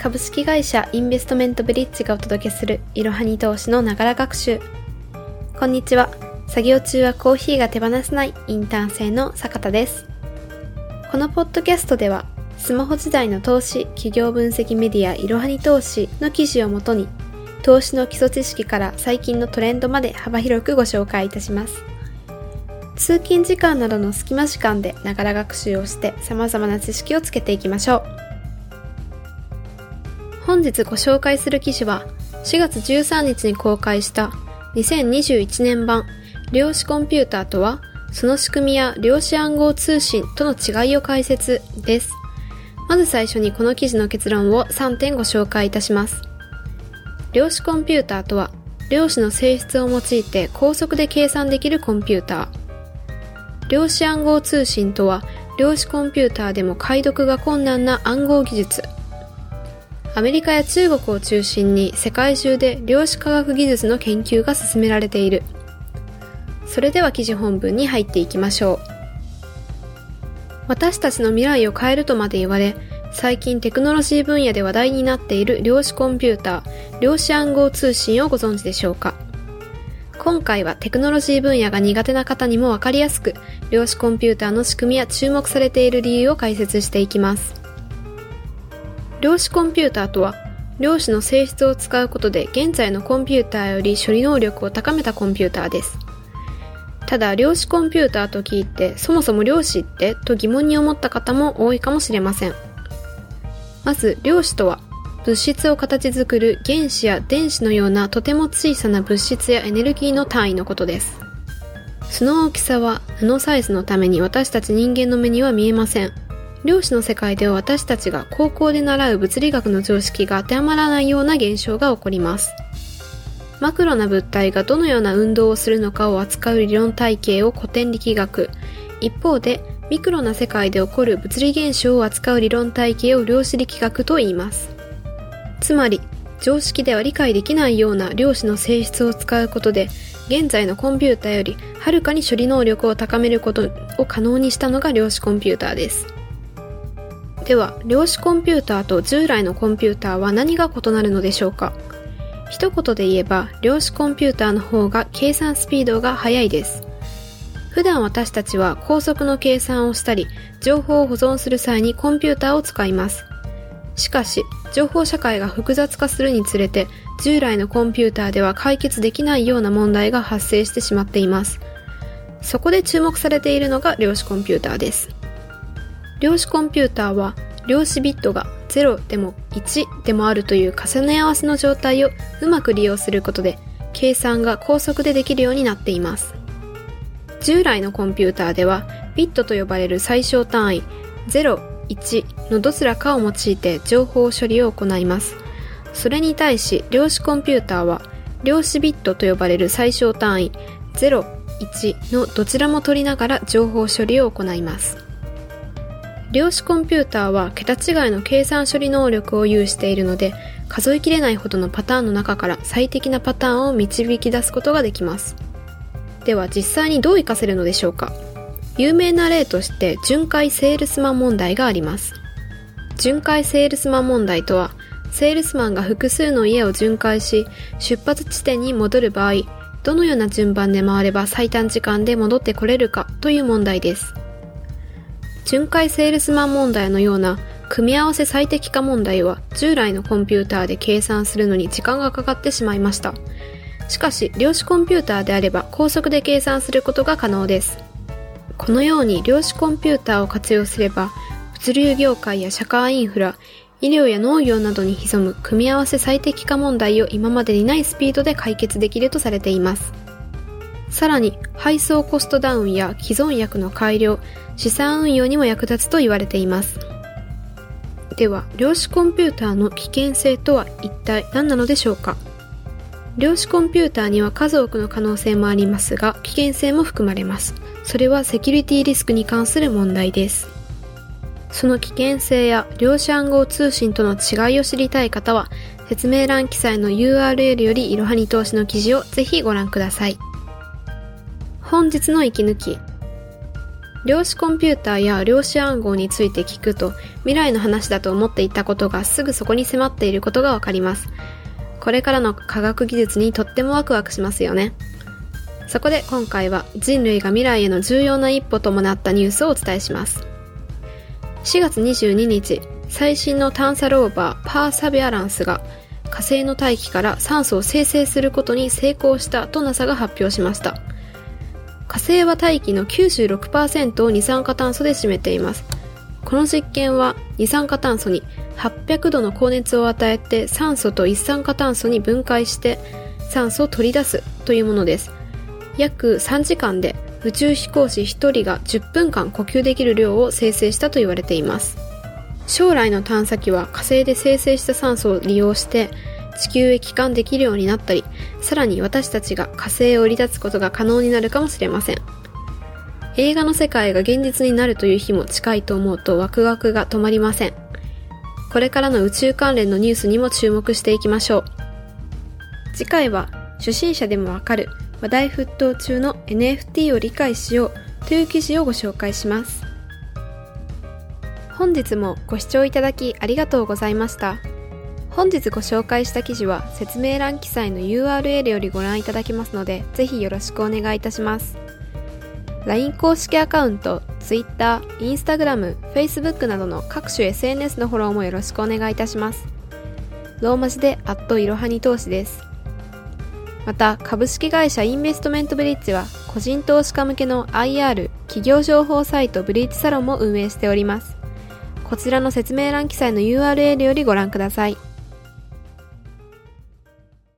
株式会社インベストメントブリッジがお届けするいろはに投資のながら学習。こんにちは。作業中はコーヒーが手放せないインターン生の坂田です。このポッドキャストでは、スマホ時代の投資、企業分析メディアいろはに投資の記事をもとに、投資の基礎知識から最近のトレンドまで幅広くご紹介いたします。通勤時間などの隙間時間でながら学習をして様々な知識をつけていきましょう。本日ご紹介する記事は4月13日に公開した2021年版量子コンピューターとはその仕組みや量子暗号通信との違いを解説です。まず最初にこの記事の結論を3点ご紹介いたします。量子コンピューターとは量子の性質を用いて高速で計算できるコンピューター。量子暗号通信とは量子コンピューターでも解読が困難な暗号技術アメリカや中国を中心に世界中で量子科学技術の研究が進められている。それでは記事本文に入っていきましょう。私たちの未来を変えるとまで言われ最近テクノロジー分野で話題になっている量子コンピューター量子暗号通信をご存知でしょうか？今回はテクノロジー分野が苦手な方にもわかりやすく、量子コンピューターの仕組みや注目されている理由を解説していきます。量子コンピューターとは、量子の性質を使うことで現在のコンピューターより処理能力を高めたコンピューターです。ただ、量子コンピューターと聞いて、そもそも量子ってと疑問に思った方も多いかもしれません。まず、量子とは、物質を形作る原子や電子のようなとても小さな物質やエネルギーの単位のことです。その大きさはナノサイズのために私たち人間の目には見えません。量子の世界では私たちが高校で習う物理学の常識が当てはまらないような現象が起こります。マクロな物体がどのような運動をするのかを扱う理論体系を古典力学、一方でミクロな世界で起こる物理現象を扱う理論体系を量子力学と言います。つまり常識では理解できないような量子の性質を使うことで現在のコンピューターよりはるかに処理能力を高めることを可能にしたのが量子コンピューターですでは量子コンピューターと従来のコンピューターは何が異なるのでしょうか？一言で言えば量子コンピューターの方が計算スピードが速いです。普段私たちは高速の計算をしたり情報を保存する際にコンピューターを使います。しかし情報社会が複雑化するにつれて従来のコンピューターでは解決できないような問題が発生してしまっています。そこで注目されているのが量子コンピューターです。量子コンピューターは量子ビットが0でも1でもあるという重ね合わせの状態をうまく利用することで計算が高速でできるようになっています従来のコンピューターではビットと呼ばれる最小単位0 1のどちらかを用いて情報処理を行います。それに対し量子コンピューターは量子ビットと呼ばれる最小単位0、1のどちらも取りながら情報処理を行います。量子コンピューターは桁違いの計算処理能力を有しているので数えきれないほどのパターンの中から最適なパターンを導き出すことができます。では実際にどう活かせるのでしょうか有名な例として巡回セールスマン問題があります。巡回セールスマン問題とは、セールスマンが複数の家を巡回し、出発地点に戻る場合、どのような順番で回れば最短時間で戻ってこれるかという問題です。巡回セールスマン問題のような組み合わせ最適化問題は従来のコンピューターで計算するのに時間がかかってしまいました。しかし、量子コンピューターであれば高速で計算することが可能です。このように量子コンピューターを活用すれば、物流業界や社会インフラ、医療や農業などに潜む組み合わせ最適化問題を今までにないスピードで解決できるとされています。さらに、配送コストダウンや既存薬の改良、資産運用にも役立つと言われています。では、量子コンピューターの危険性とは一体何なのでしょうか？量子コンピューターには数多くの可能性もありますが、危険性も含まれます。それはセキュリティリスクに関する問題です。その危険性や量子暗号通信との違いを知りたい方は、説明欄記載の URL よりいろはに投資の記事をぜひご覧ください。本日の息抜き。量子コンピューターや量子暗号について聞くと未来の話だと思っていたことがすぐそこに迫っていることがわかります。これからの科学技術にとってもワクワクしますよね。そこで今回は人類が未来への重要な一歩ともなったニュースをお伝えします。4月22日、最新の探査ローバーパーサビアランスが火星の大気から酸素を生成することに成功したと NASA が発表しました。火星は大気の96%を二酸化炭素で占めています。この実験は二酸化炭素に800度の高熱を与えて酸素と一酸化炭素に分解して酸素を取り出すというものです。約3時間で宇宙飛行士1人が10分間呼吸できる量を生成したと言われています。将来の探査機は火星で生成した酸素を利用して地球へ帰還できるようになったり、さらに私たちが火星を降り立つことが可能になるかもしれません。映画の世界が現実になるという日も近いと思うとワクワクが止まりません。これからの宇宙関連のニュースにも注目していきましょう。次回は初心者でもわかる話題沸騰中の NFT を理解しようという記事をご紹介します。本日もご視聴いただきありがとうございました。本日ご紹介した記事は説明欄記載の URL よりご覧いただけますので、ぜひよろしくお願いいたします。LINE 公式アカウント、Twitter、Instagram、Facebook などの各種 SNS のフォローもよろしくお願いいたします。ローマ字で、アットいろはに投資です。また、株式会社インベストメントブリッジは、個人投資家向けの IR、企業情報サイトブリッジサロンも運営しております。こちらの説明欄記載の URL よりご覧ください。